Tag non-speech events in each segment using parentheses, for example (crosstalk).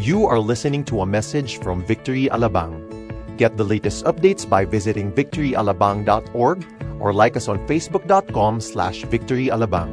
You are listening to a message from Victory Alabang. Get the latest updates by visiting victoryalabang.org or like us on facebook.com slash victoryalabang.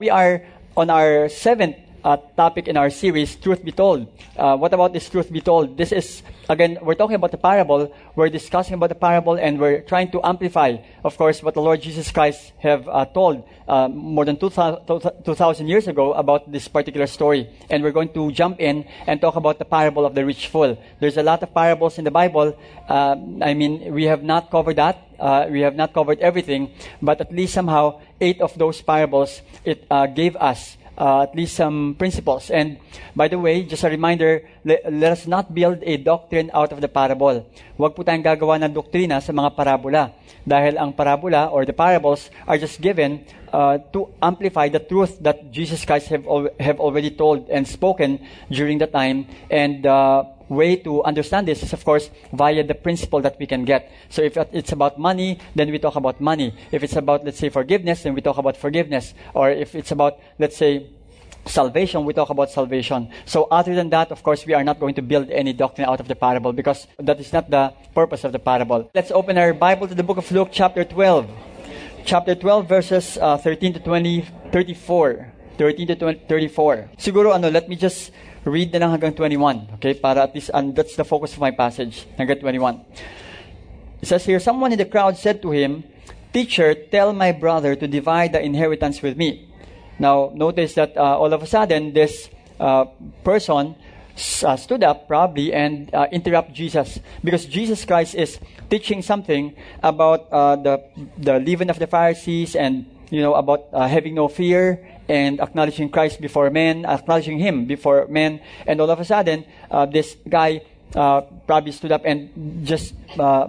We are on our seventh uh, topic in our series, Truth Be Told. Uh, what about this Truth Be Told? This is, again, we're talking about the parable. We're discussing about the parable and we're trying to amplify, of course, what the Lord Jesus Christ have uh, told uh, more than 2,000, 2,000 years ago about this particular story. And we're going to jump in and talk about the parable of the rich fool. There's a lot of parables in the Bible. Uh, I mean, we have not covered that. Uh, we have not covered everything, but at least somehow eight of those parables it gave us uh, at least some principles. And by the way, just a reminder, let, let us not build a doctrine out of the parable. Huwag po tayong gagawa ng doktrina sa mga parabola. Dahil ang parabola or the parables are just given uh, to amplify the truth that Jesus Christ have, have already told and spoken during the time. And uh, way to understand this is, of course, via the principle that we can get. So if it's about money, then we talk about money. If it's about, let's say, forgiveness, then we talk about forgiveness. Or if it's about, let's say, salvation, we talk about salvation. So other than that, of course, we are not going to build any doctrine out of the parable because that is not the purpose of the parable. Let's open our Bible to the book of Luke, chapter 12. Chapter 12, verses uh, 13 to 20, 34. 13 to 20, 34. Siguro, ano, let me just read na lang hanggang 21. Okay? Para at least, and that's the focus of my passage. Hanggang 21. It says here, Someone in the crowd said to him, Teacher, tell my brother to divide the inheritance with me. Now, notice that uh, all of a sudden, this uh, person uh, stood up probably and uh, Jesus because Jesus Christ is teaching something about uh, the the leaven of the Pharisees and you know about uh, having no fear and acknowledging Christ before men, acknowledging Him before men, and all of a sudden, uh, this guy uh, probably stood up and just uh,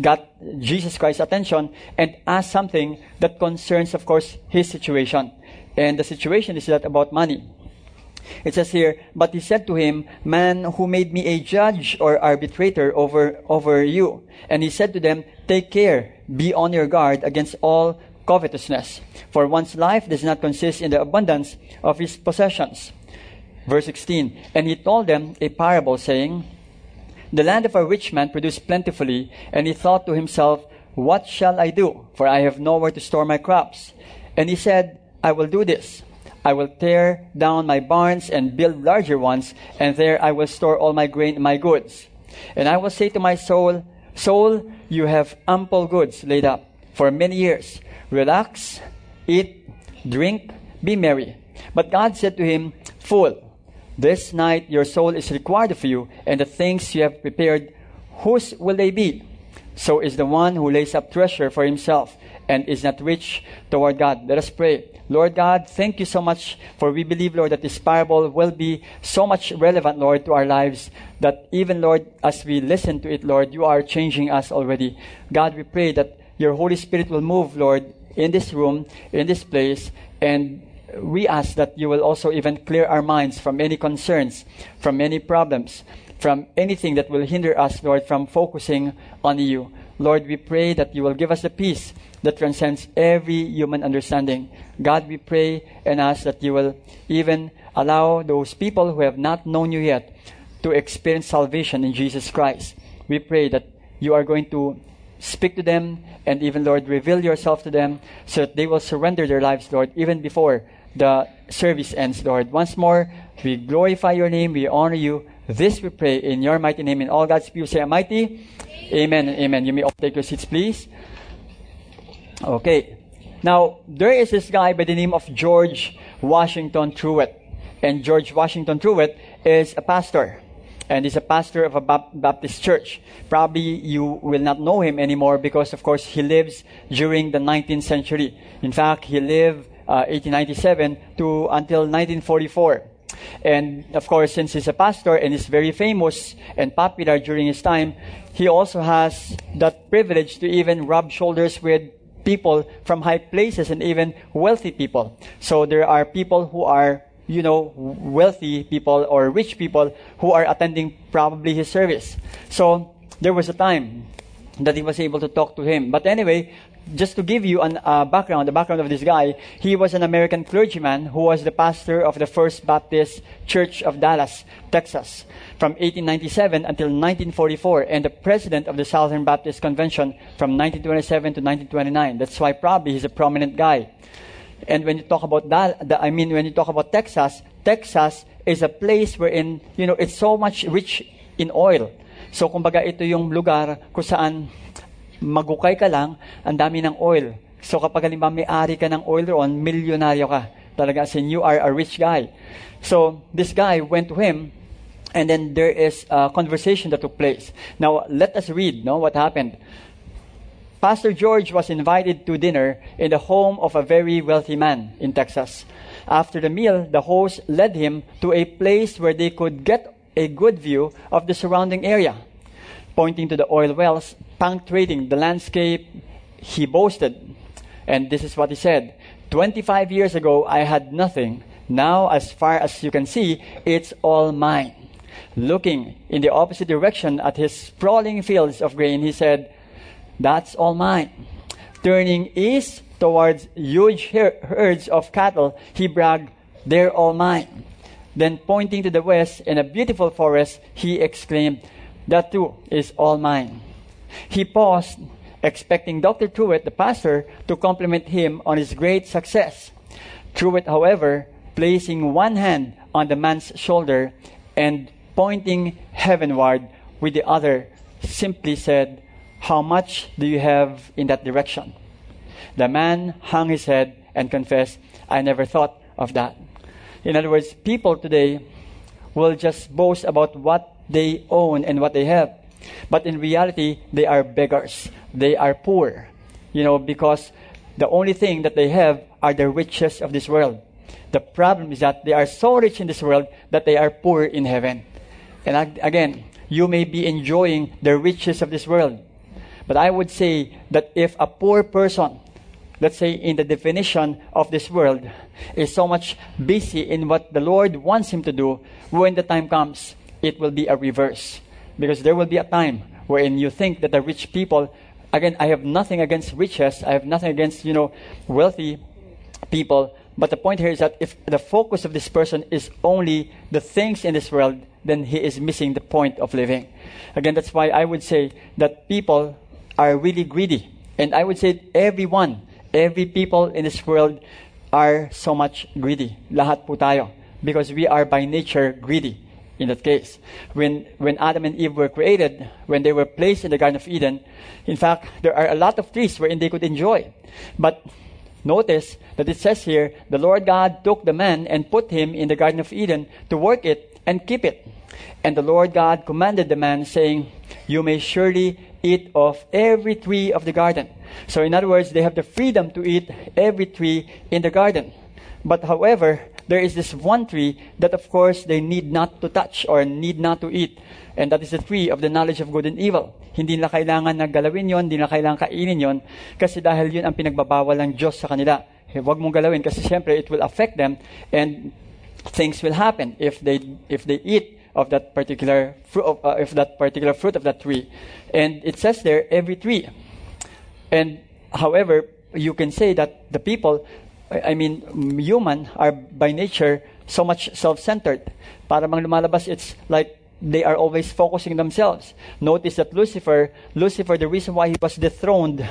got Jesus Christ's attention and asked something that concerns, of course, his situation. And the situation is that about money. It says here, but he said to him, Man, who made me a judge or arbitrator over, over you? And he said to them, Take care, be on your guard against all covetousness, for one's life does not consist in the abundance of his possessions. Verse 16, and he told them a parable, saying, The land of a rich man produced plentifully, and he thought to himself, What shall I do? For I have nowhere to store my crops. And he said, I will do this. I will tear down my barns and build larger ones, and there I will store all my grain and my goods. And I will say to my soul, Soul, you have ample goods laid up for many years. Relax, eat, drink, be merry. But God said to him, Fool, this night your soul is required of you, and the things you have prepared, whose will they be? So is the one who lays up treasure for himself and is not rich toward God. Let us pray. Lord God, thank you so much for we believe, Lord, that this parable will be so much relevant, Lord, to our lives that even, Lord, as we listen to it, Lord, you are changing us already. God, we pray that your Holy Spirit will move, Lord, in this room, in this place, and we ask that you will also even clear our minds from any concerns, from any problems, from anything that will hinder us, Lord, from focusing on you. Lord, we pray that you will give us the peace that transcends every human understanding. God, we pray and ask that you will even allow those people who have not known you yet to experience salvation in Jesus Christ. We pray that you are going to speak to them and even, Lord, reveal yourself to them so that they will surrender their lives, Lord, even before the service ends, Lord. Once more, we glorify your name, we honor you. This we pray in your mighty name. And all God's people say, Almighty. Amen amen. You may all take your seats, please. Okay. Now, there is this guy by the name of George Washington Truett. And George Washington Truett is a pastor. And he's a pastor of a Baptist church. Probably you will not know him anymore because, of course, he lives during the 19th century. In fact, he lived uh, 1897 to until 1944. And of course, since he's a pastor and is very famous and popular during his time, he also has that privilege to even rub shoulders with people from high places and even wealthy people. So there are people who are, you know, wealthy people or rich people who are attending probably his service. So there was a time that he was able to talk to him. But anyway, just to give you a uh, background, the background of this guy, he was an American clergyman who was the pastor of the First Baptist Church of Dallas, Texas, from 1897 until 1944, and the president of the Southern Baptist Convention from 1927 to 1929. That's why probably he's a prominent guy. And when you talk about that, I mean, when you talk about Texas, Texas is a place wherein, you know, it's so much rich in oil. So, kumbaga, ito yung lugar kung saan magukay ka lang, ang dami ng oil. So, kapag halimbawa may-ari ka ng oil roon, milyonaryo ka. Talaga, as in, you are a rich guy. So, this guy went to him, and then there is a conversation that took place. Now, let us read, no, what happened. Pastor George was invited to dinner in the home of a very wealthy man in Texas. After the meal, the host led him to a place where they could get a good view of the surrounding area. Pointing to the oil wells, punctuating the landscape, he boasted. And this is what he said 25 years ago, I had nothing. Now, as far as you can see, it's all mine. Looking in the opposite direction at his sprawling fields of grain, he said, That's all mine. Turning east towards huge herds of cattle, he bragged, They're all mine. Then, pointing to the west in a beautiful forest, he exclaimed, That too is all mine. He paused, expecting Dr. Truett, the pastor, to compliment him on his great success. Truett, however, placing one hand on the man's shoulder and pointing heavenward with the other, simply said, How much do you have in that direction? The man hung his head and confessed, I never thought of that. In other words, people today will just boast about what they own and what they have. But in reality, they are beggars. They are poor. You know, because the only thing that they have are the riches of this world. The problem is that they are so rich in this world that they are poor in heaven. And again, you may be enjoying the riches of this world. But I would say that if a poor person, let's say in the definition of this world, is so much busy in what the Lord wants him to do, when the time comes, it will be a reverse. Because there will be a time wherein you think that the rich people, again, I have nothing against riches, I have nothing against, you know, wealthy people, but the point here is that if the focus of this person is only the things in this world, then he is missing the point of living. Again, that's why I would say that people are really greedy. And I would say everyone, every people in this world are so much greedy. Lahat po tayo. Because we are by nature greedy in that case. When, when Adam and Eve were created, when they were placed in the Garden of Eden, in fact, there are a lot of trees wherein they could enjoy. But notice that it says here, the Lord God took the man and put him in the Garden of Eden to work it and keep it. And the Lord God commanded the man, saying, You may surely eat of every tree of the garden. So, in other words, they have the freedom to eat every tree in the garden. But, however, there is this one tree that, of course, they need not to touch or need not to eat. And that is the tree of the knowledge of good and evil. Hindi na kailangan na galawin yon, hindi na kailangan kainin yon, kasi dahil yun ang pinagbabawal ng Diyos sa kanila. Eh, huwag mong galawin kasi siyempre it will affect them and things will happen if they if they eat of that particular fruit of, uh, if that particular fruit of that tree. And it says there every tree. And however, you can say that the people I mean, human are by nature so much self-centered. Para bang lumalabas, it's like they are always focusing themselves. Notice that Lucifer, Lucifer, the reason why he was dethroned,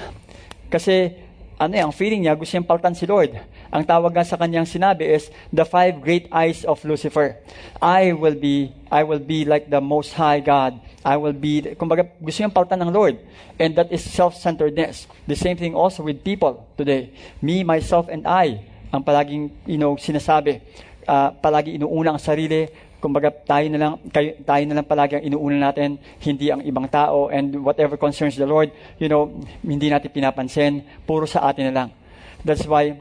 kasi ano ang feeling niya, gusto niyang paltan si Lord. Ang tawag nga sa kanyang sinabi is, the five great eyes of Lucifer. I will be, I will be like the Most High God. I will be, kumbaga, gusto niyang paltan ng Lord. And that is self-centeredness. The same thing also with people today. Me, myself, and I, ang palaging, you know, sinasabi. Uh, palagi inuuna ang sarili, kumbaga tayo na lang kayo, tayo na lang palagi ang inuuna natin hindi ang ibang tao and whatever concerns the Lord you know hindi natin pinapansin puro sa atin na lang that's why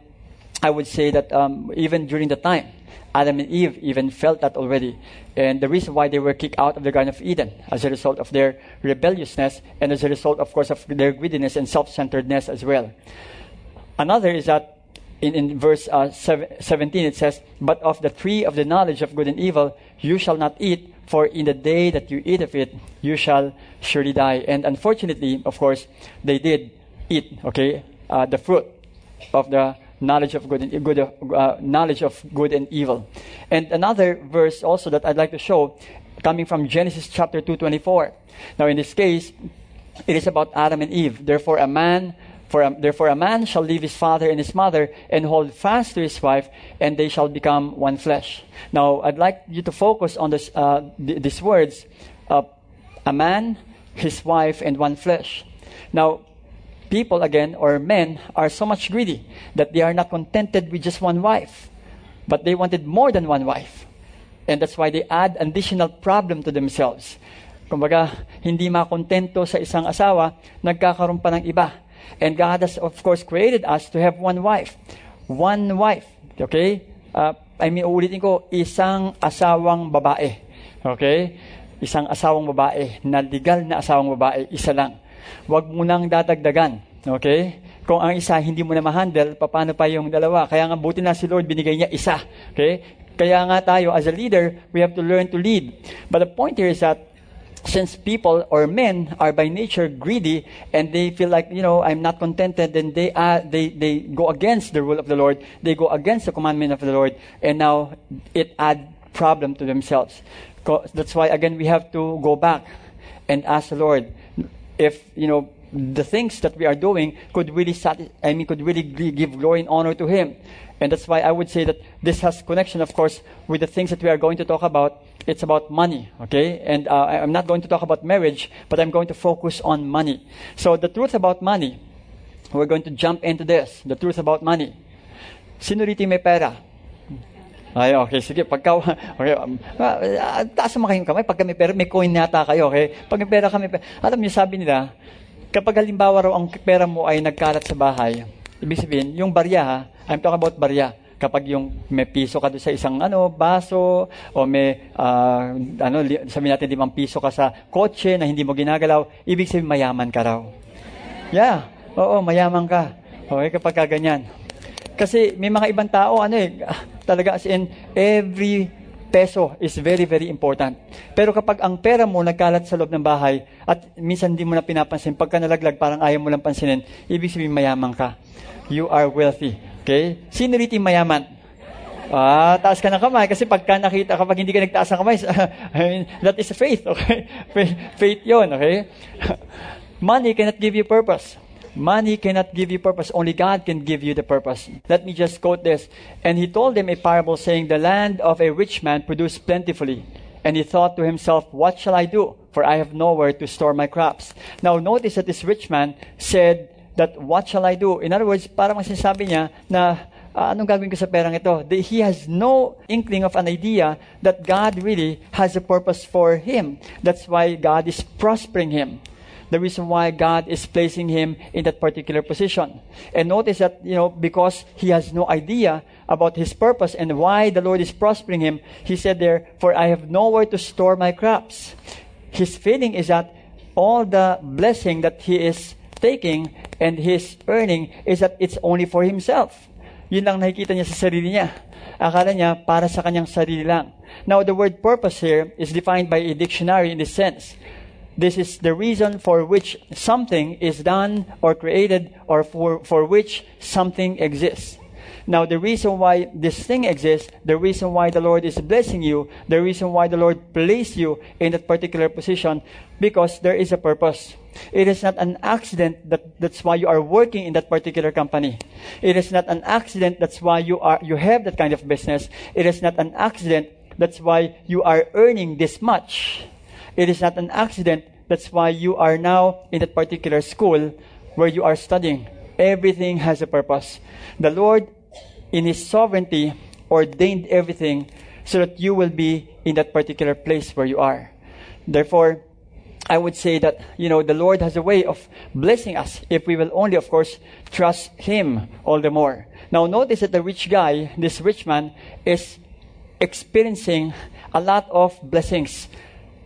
I would say that um, even during the time Adam and Eve even felt that already. And the reason why they were kicked out of the Garden of Eden as a result of their rebelliousness and as a result, of course, of their greediness and self centeredness as well. Another is that in, in verse uh, 17 it says, But of the tree of the knowledge of good and evil you shall not eat, for in the day that you eat of it, you shall surely die. And unfortunately, of course, they did eat, okay? uh, the fruit of the knowledge of good and good, uh, knowledge of good and evil. And another verse also that I'd like to show, coming from Genesis chapter two twenty four. Now, in this case, it is about Adam and Eve. Therefore, a man for a, therefore, a man shall leave his father and his mother and hold fast to his wife, and they shall become one flesh. Now, I'd like you to focus on this, uh, th- these words uh, a man, his wife, and one flesh. Now, people, again, or men, are so much greedy that they are not contented with just one wife, but they wanted more than one wife. And that's why they add additional problem to themselves. Kumbaga, hindi makontento sa isang asawa, nagkakaroon pa ng iba. And God has, of course, created us to have one wife. One wife. Okay? Uh, I mean, uulitin ko, isang asawang babae. Okay? Isang asawang babae, na legal na asawang babae, isa lang. Huwag mo nang dadagdagan. Okay? Kung ang isa hindi mo na ma-handle, paano pa yung dalawa? Kaya nga buti na si Lord binigay niya isa. Okay? Kaya nga tayo, as a leader, we have to learn to lead. But the point here is that since people or men are by nature greedy and they feel like you know i'm not contented then they uh, they they go against the rule of the lord. They go against the commandment of the lord. And now it add problem to themselves. That's why again we have to go back and ask the lord if you know the things that we are doing could really satis- I mean could really give glory and honor to him. And that's why I would say that this has connection of course with the things that we are going to talk about it's about money, okay? And uh, I'm not going to talk about marriage, but I'm going to focus on money. So the truth about money, we're going to jump into this. The truth about money. Sino rito may pera? Ay, okay, sige. Pagka, (laughs) okay, um, uh, taas mo kayong kamay. Pagka may pera, may coin yata kayo, okay? Pag may pera kami, alam niyo, sabi nila, kapag halimbawa raw ang pera mo ay nagkalat sa bahay, ibig sabihin, yung barya ha, I'm talking about barya, kapag yung may piso ka sa isang ano baso o may uh, ano sabi natin limang piso ka sa kotse na hindi mo ginagalaw, ibig sabihin mayaman ka raw. Yeah, oo, mayaman ka. Okay, kapag ganyan. Kasi may mga ibang tao, ano eh, (laughs) talaga as in, every peso is very, very important. Pero kapag ang pera mo nagkalat sa loob ng bahay at minsan hindi mo na pinapansin, pagka nalaglag, parang ayaw mo lang pansinin, ibig sabihin mayaman ka. You are wealthy. Okay? Sino rito mayaman? Ah, taas ka ng kamay kasi pagka nakita, kapag hindi ka nagtaas ng kamay, (laughs) I mean, that is faith, okay? Faith, faith okay? Money cannot give you purpose. Money cannot give you purpose. Only God can give you the purpose. Let me just quote this. And he told them a parable saying, The land of a rich man produced plentifully. And he thought to himself, What shall I do? For I have nowhere to store my crops. Now notice that this rich man said, that what shall I do? In other words, parang sinasabi niya na uh, anong gagawin ko sa perang ito? He has no inkling of an idea that God really has a purpose for him. That's why God is prospering him. The reason why God is placing him in that particular position. And notice that, you know, because he has no idea about his purpose and why the Lord is prospering him, he said there, For I have nowhere to store my crops. His feeling is that all the blessing that he is taking and his earning is that it's only for himself. Yun lang nakikita niya sa sarili niya. Akala niya para sa kanyang sarili lang. Now, the word purpose here is defined by a dictionary in this sense. This is the reason for which something is done or created or for, for which something exists. Now, the reason why this thing exists, the reason why the Lord is blessing you, the reason why the Lord placed you in that particular position, because there is a purpose. It is not an accident that that's why you are working in that particular company. It is not an accident that's why you are you have that kind of business. It is not an accident that's why you are earning this much. It is not an accident that's why you are now in that particular school where you are studying. Everything has a purpose. The Lord in His sovereignty, ordained everything so that you will be in that particular place where you are. Therefore, I would say that, you know, the Lord has a way of blessing us if we will only, of course, trust Him all the more. Now, notice that the rich guy, this rich man, is experiencing a lot of blessings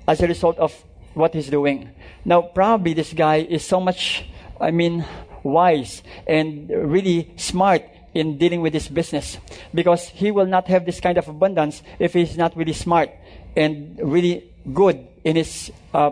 as a result of what he's doing. Now, probably this guy is so much, I mean, wise and really smart in dealing with his business because he will not have this kind of abundance if he's not really smart and really good in his, uh,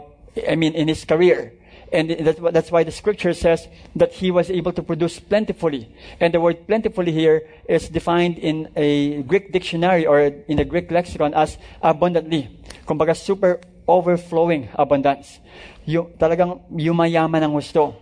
I mean, in his career. And that's, why the scripture says that he was able to produce plentifully. And the word plentifully here is defined in a Greek dictionary or in the Greek lexicon as abundantly. Kumbaga, super overflowing abundance. Yung, talagang yumayaman ng gusto.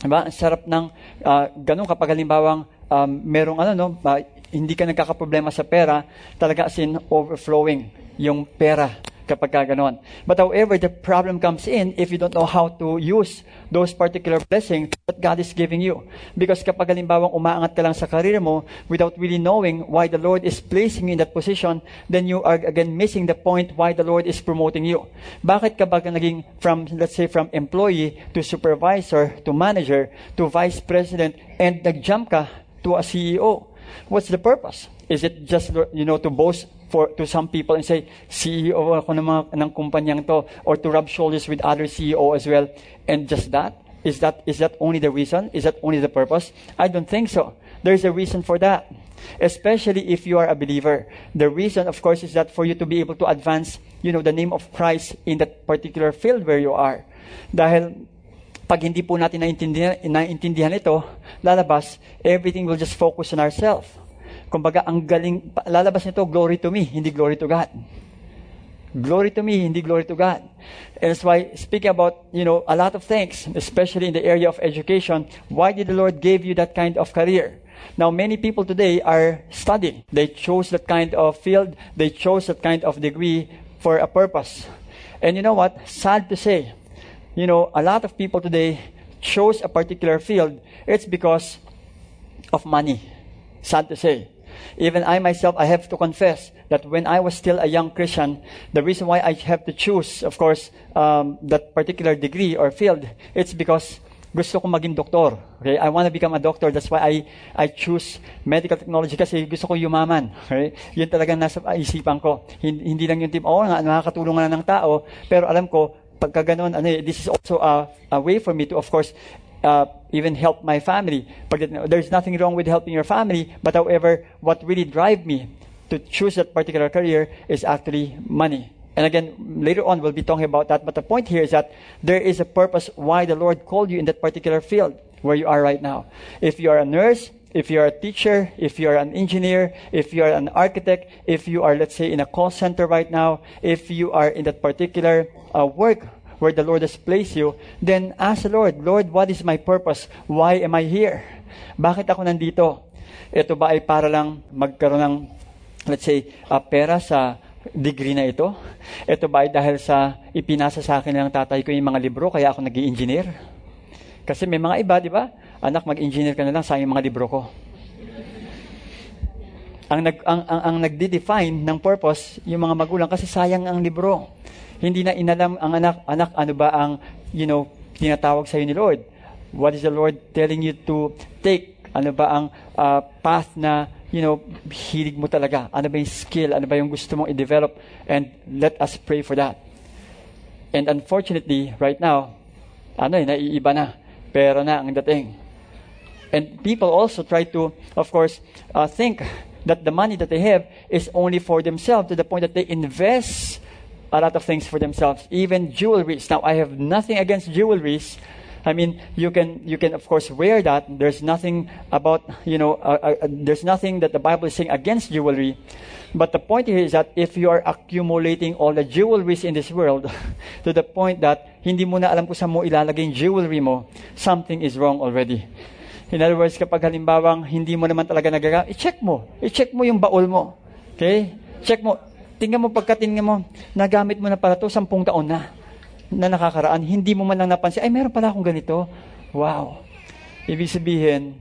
Diba? Ang sarap ng uh, ganun kapag halimbawang um, merong ano, no, uh, hindi ka nagkakaproblema sa pera, talaga as in overflowing yung pera kapag ka ganon. But however, the problem comes in if you don't know how to use those particular blessings that God is giving you. Because kapag halimbawang umaangat ka lang sa career mo without really knowing why the Lord is placing you in that position, then you are again missing the point why the Lord is promoting you. Bakit kapag naging from, let's say, from employee to supervisor to manager to vice president and nag-jump ka to a CEO? What's the purpose? Is it just, you know, to boast for, to some people and say, CEO ako ng, mga, ng kumpanyang to, or to rub shoulders with other CEO as well, and just that? Is that, is that only the reason? Is that only the purpose? I don't think so. There's a reason for that. Especially if you are a believer. The reason, of course, is that for you to be able to advance, you know, the name of Christ in that particular field where you are. Dahil pag hindi po natin naintindihan, naintindihan ito, lalabas, everything will just focus on ourselves. Kumbaga, ang galing, lalabas nito, glory to me, hindi glory to God. Glory to me, hindi glory to God. And that's why, speaking about, you know, a lot of things, especially in the area of education, why did the Lord give you that kind of career? Now, many people today are studying. They chose that kind of field. They chose that kind of degree for a purpose. And you know what? Sad to say, you know, a lot of people today chose a particular field. It's because of money. Sad to say. Even I myself, I have to confess that when I was still a young Christian, the reason why I have to choose, of course, um, that particular degree or field, it's because gusto ko maging doktor. Okay? I want to become a doctor. That's why I, I choose medical technology kasi gusto ko yumaman. Okay? Yun talagang nasa isipan ko. Hindi, hindi lang yung team, oh nakakatulong ng tao. Pero alam ko, pagka ganun, ano, this is also a, a way for me to, of course, uh, even help my family. There's nothing wrong with helping your family, but however, what really drive me to choose that particular career is actually money. And again, later on we'll be talking about that. But the point here is that there is a purpose why the Lord called you in that particular field where you are right now. If you are a nurse, if you are a teacher, if you are an engineer, if you are an architect, if you are, let's say, in a call center right now, if you are in that particular uh, work where the Lord has placed you, then ask the Lord, Lord, what is my purpose? Why am I here? Bakit ako nandito? Ito ba ay para lang magkaroon ng, let's say, uh, pera sa degree na ito? Ito ba ay dahil sa ipinasa sa akin ng tatay ko yung mga libro, kaya ako nag engineer Kasi may mga iba, di ba? Anak, mag-engineer ka na lang, sa yung mga libro ko. Ang, nag, ang, ang, ang nagde-define ng purpose, yung mga magulang, kasi sayang ang libro. Hindi na inalam ang anak, anak, ano ba ang, you know, tinatawag sa ni Lord? What is the Lord telling you to take? Ano ba ang uh, path na, you know, hilig mo talaga? Ano ba yung skill? Ano ba yung gusto mong i-develop? And let us pray for that. And unfortunately, right now, ano eh, naiiba na. Pero na ang dating. And people also try to, of course, uh, think that the money that they have is only for themselves to the point that they invest a lot of things for themselves, even jewelries. Now, I have nothing against jewelries. I mean, you can, you can of course wear that. There's nothing about, you know, uh, uh, there's nothing that the Bible is saying against jewelry. But the point here is that if you are accumulating all the jewelries in this world (laughs) to the point that hindi mo na alam kung saan mo ilalagay yung jewelry mo, something is wrong already. In other words, kapag halimbawang hindi mo naman talaga nagagamit, i-check mo. I-check mo yung baul mo. Okay? Check mo. Tingnan mo pagkatingin mo, nagamit mo na pala to sampung taon na na nakakaraan, hindi mo man lang napansin, ay meron pala akong ganito. Wow. Ibig sabihin,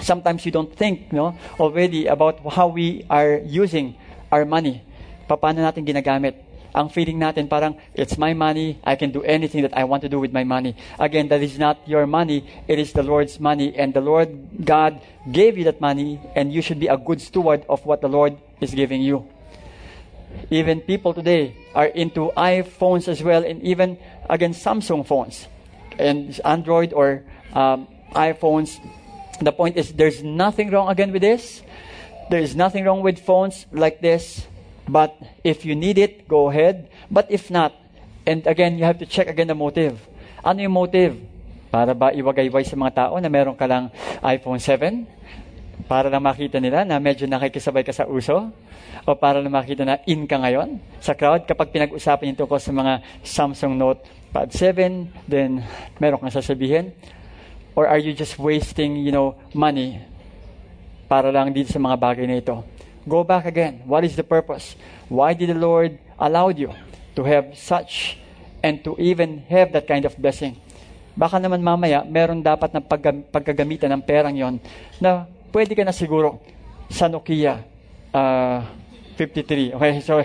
sometimes you don't think no, already about how we are using our money. Paano natin ginagamit. Ang feeling natin parang, it's my money, I can do anything that I want to do with my money. Again, that is not your money, it is the Lord's money. And the Lord God gave you that money, and you should be a good steward of what the Lord is giving you. Even people today are into iPhones as well, and even again Samsung phones and Android or um, iPhones. The point is, there's nothing wrong again with this. There is nothing wrong with phones like this. But if you need it, go ahead. But if not, and again, you have to check again the motive. Ano yung motive? Para ba iwagayway sa mga tao na meron ka lang iPhone 7? Para lang makita nila na medyo nakikisabay ka sa uso? O para lang makita na in ka ngayon sa crowd? Kapag pinag-usapan yung tungkol sa mga Samsung Note Pad 7, then meron kang sasabihin? Or are you just wasting, you know, money para lang dito sa mga bagay na ito? Go back again. What is the purpose? Why did the Lord allow you to have such and to even have that kind of blessing? Baka naman mamaya, meron dapat na pag- pagkagamitan ng perang yon na pwede ka na siguro sa Nokia uh, 53. Okay, so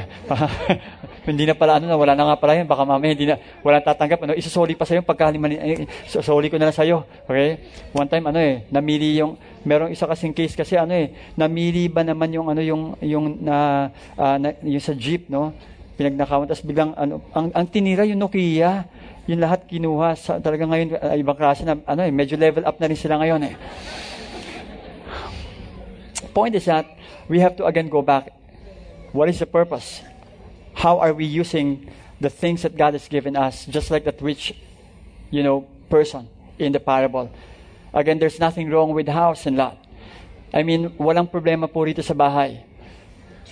(laughs) hindi na pala ano na wala na nga pala yun. Baka mamaya hindi na wala tatanggap. Ano isusoli pa sa iyo pagkalimani eh, susoli ko na lang sa iyo okay? One time ano eh namili yung merong isa kasing case kasi ano eh namili ba naman yung ano yung yung na, uh, na yung sa jeep no? Pinagnakawan tapos biglang ano ang, ang tinira yung Nokia. Yung lahat kinuha sa talaga ngayon uh, ibang klase na ano eh medyo level up na rin sila ngayon eh. Point is that we have to again go back what is the purpose how are we using the things that God has given us, just like that rich, you know, person in the parable. Again, there's nothing wrong with house and lot. I mean, walang problema po rito sa bahay.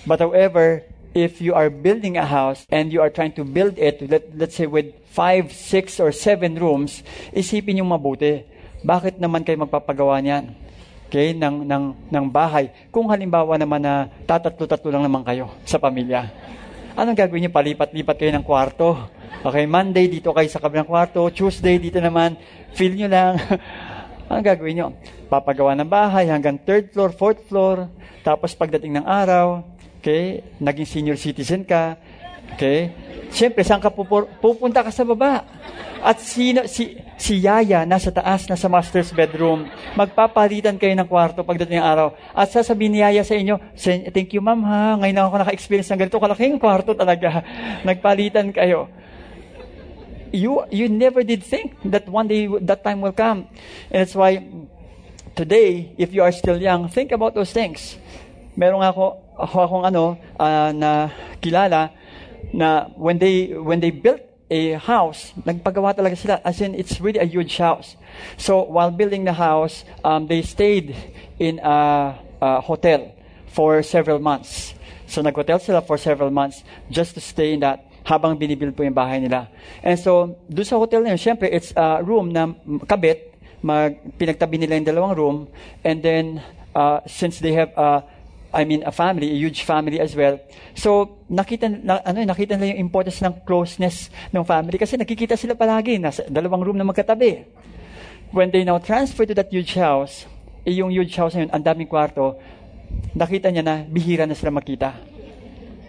But however, if you are building a house and you are trying to build it, let, let's say with five, six, or seven rooms, isipin yung mabuti. Bakit naman kayo magpapagawa niyan? Okay, ng, ng, ng bahay. Kung halimbawa naman na tatatlo-tatlo lang naman kayo sa pamilya. Anong gagawin niyo? Palipat-lipat kayo ng kwarto. Okay, Monday dito kayo sa kabilang kwarto, Tuesday dito naman, feel nyo lang. (laughs) Anong gagawin niyo? Papagawa ng bahay hanggang third floor, fourth floor, tapos pagdating ng araw, okay, naging senior citizen ka, okay, Siyempre, saan ka pupur- pupunta ka sa baba? At sino, si, si Yaya nasa taas, nasa master's bedroom. Magpapalitan kayo ng kwarto pagdating ng araw. At sasabihin ni Yaya sa inyo, thank you ma'am ha, ngayon ako naka-experience ng ganito. Kalaking kwarto talaga. (laughs) Nagpalitan kayo. You, you never did think that one day that time will come. And that's why today, if you are still young, think about those things. Meron ako, ako akong ano, uh, na kilala, na when they when they built a house, nagpagawa talaga sila. As in, it's really a huge house. So while building the house, um, they stayed in a, a hotel for several months. So nag-hotel sila for several months just to stay in that habang binibuild po yung bahay nila. And so, doon sa hotel na yun, syempre, it's a room na kabit, mag, pinagtabi nila yung dalawang room, and then, uh, since they have a I mean, a family, a huge family as well. So, nakita, na, ano, nakita nila yung importance ng closeness ng family kasi nakikita sila palagi, nasa dalawang room na magkatabi. When they now transfer to that huge house, eh, yung huge house na yun, ang daming kwarto, nakita niya na bihira na sila makita.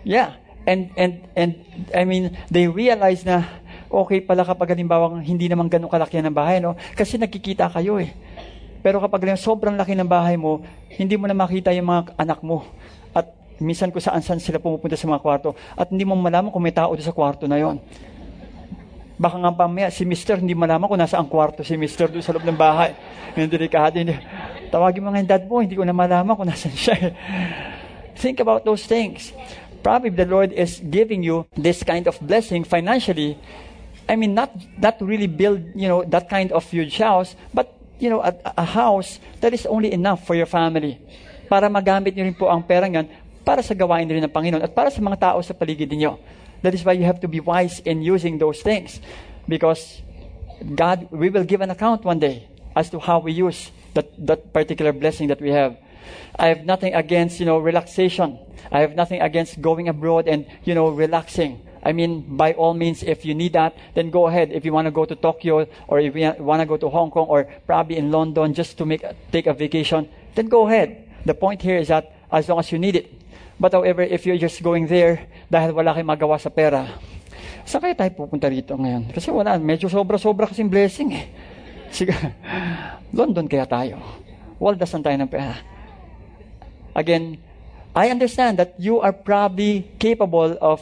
Yeah. And, and, and, I mean, they realize na, okay pala kapag halimbawa hindi naman ganun kalaki ng bahay, no? Kasi nakikita kayo eh. Pero kapag lang sobrang laki ng bahay mo, hindi mo na makita yung mga anak mo. At minsan kung saan-saan sila pumupunta sa mga kwarto. At hindi mo malaman kung may tao sa kwarto na yon. Baka nga pamaya, si Mr. hindi malaman kung nasa ang kwarto si Mr. doon sa loob ng bahay. Yung delikado. Hindi. Tawagin mo nga yung dad mo, hindi ko na malaman kung nasan siya. (laughs) Think about those things. Probably the Lord is giving you this kind of blessing financially. I mean, not, not really build, you know, that kind of huge house, but you know, a, a house that is only enough for your family. Para magamit niyo rin po ang pera niyan para sa gawain rin ng Panginoon at para sa mga tao sa paligid niyo. That is why you have to be wise in using those things. Because God, we will give an account one day as to how we use that, that particular blessing that we have. I have nothing against, you know, relaxation. I have nothing against going abroad and, you know, relaxing. I mean, by all means, if you need that, then go ahead. If you want to go to Tokyo or if you want to go to Hong Kong or probably in London just to make take a vacation, then go ahead. The point here is that as long as you need it. But however, if you're just going there dahil wala kayong magawa sa pera, saan kaya tayo pupunta rito ngayon? Kasi wala, medyo sobra-sobra kasing blessing eh. Sige, (laughs) London kaya tayo. Waldasan tayo ng pera. Again, I understand that you are probably capable of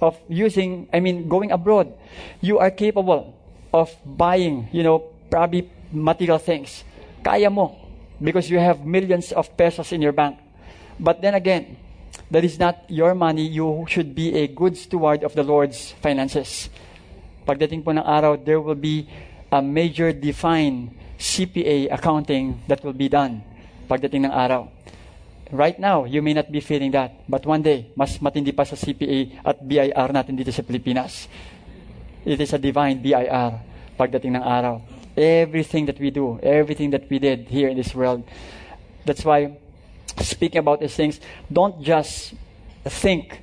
of using, I mean, going abroad, you are capable of buying, you know, probably material things. Kaya mo because you have millions of pesos in your bank. But then again, that is not your money. You should be a good steward of the Lord's finances. Pagdating po ng araw, there will be a major defined CPA accounting that will be done pagdating ng araw. Right now, you may not be feeling that, but one day, mas matindi pa sa CPA at BIR natin dito sa Pilipinas. It is a divine BIR pagdating ng araw. Everything that we do, everything that we did here in this world. That's why, speaking about these things, don't just think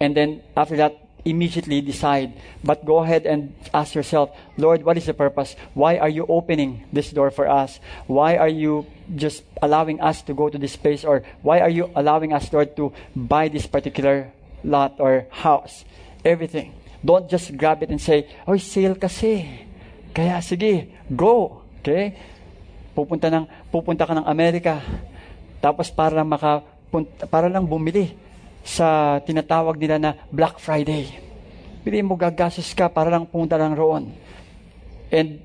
and then after that, immediately decide. But go ahead and ask yourself, Lord, what is the purpose? Why are you opening this door for us? Why are you just allowing us to go to this place? Or why are you allowing us, Lord, to buy this particular lot or house? Everything. Don't just grab it and say, oh, sale kasi. Kaya sige, go. Okay? Pupunta, ng, pupunta ka ng Amerika. Tapos para maka, para lang bumili sa tinatawag nila na Black Friday. Pili mo gagastos ka para lang pumunta lang roon. And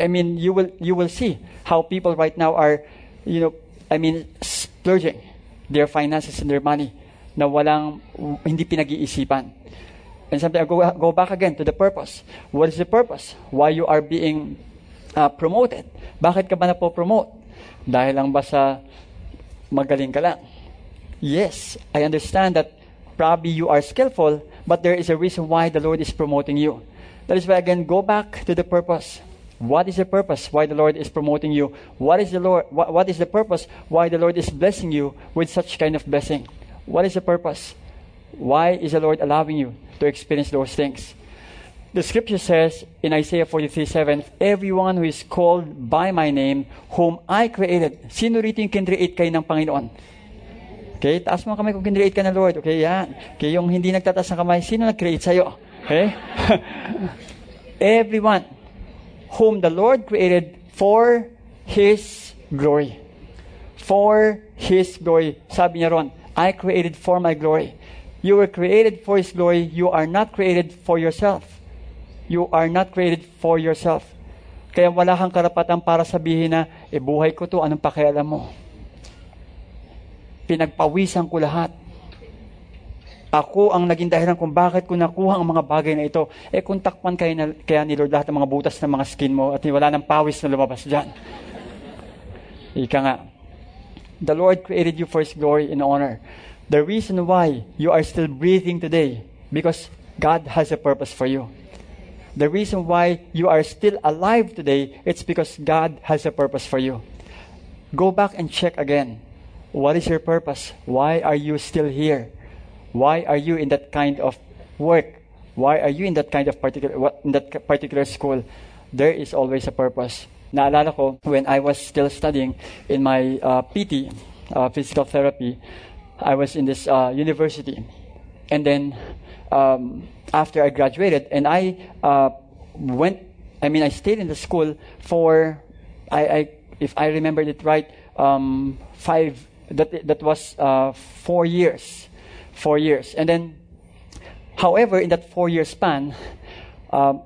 I mean, you will you will see how people right now are, you know, I mean, splurging their finances and their money na walang hindi pinag-iisipan. And sometimes I go, go back again to the purpose. What is the purpose? Why you are being uh, promoted? Bakit ka ba na po promote? Dahil lang ba sa magaling ka lang? Yes, I understand that probably you are skillful, but there is a reason why the Lord is promoting you. That is why again go back to the purpose. What is the purpose why the Lord is promoting you? What is the Lord what, is the purpose why the Lord is blessing you with such kind of blessing? What is the purpose? Why is the Lord allowing you to experience those things? The scripture says in Isaiah 43 7, Everyone who is called by my name, whom I created. Sino rito yung kinreate kayo ng Panginoon? Okay, taas mo kamay kung kinreate ka na Lord. Okay, yan. Okay, yung hindi nagtataas ng kamay, sino nag-create sa'yo? Okay? (laughs) Everyone whom the Lord created for His glory. For His glory. Sabi niya ron, I created for my glory. You were created for His glory. You are not created for yourself. You are not created for yourself. Kaya wala kang karapatan para sabihin na, eh buhay ko to, anong pakialam mo? Pinagpawisan ko lahat. Ako ang naging dahilan kung bakit ko nakuha ang mga bagay na ito. Eh kung takpan kaya, na, kaya ni Lord lahat ng mga butas ng mga skin mo at wala ng pawis na lumabas dyan. Ika nga, the Lord created you for His glory and honor. The reason why you are still breathing today, because God has a purpose for you. The reason why you are still alive today, it's because God has a purpose for you. Go back and check again. What is your purpose? Why are you still here? Why are you in that kind of work? Why are you in that kind of particular in that particular school? There is always a purpose. Naalala ko, when I was still studying in my uh, PT, uh, physical therapy, I was in this uh, university. And then um, after I graduated, and I uh, went, I mean, I stayed in the school for, I, I if I remembered it right, um, five that, that was uh, four years. Four years. And then, however, in that four year span, um,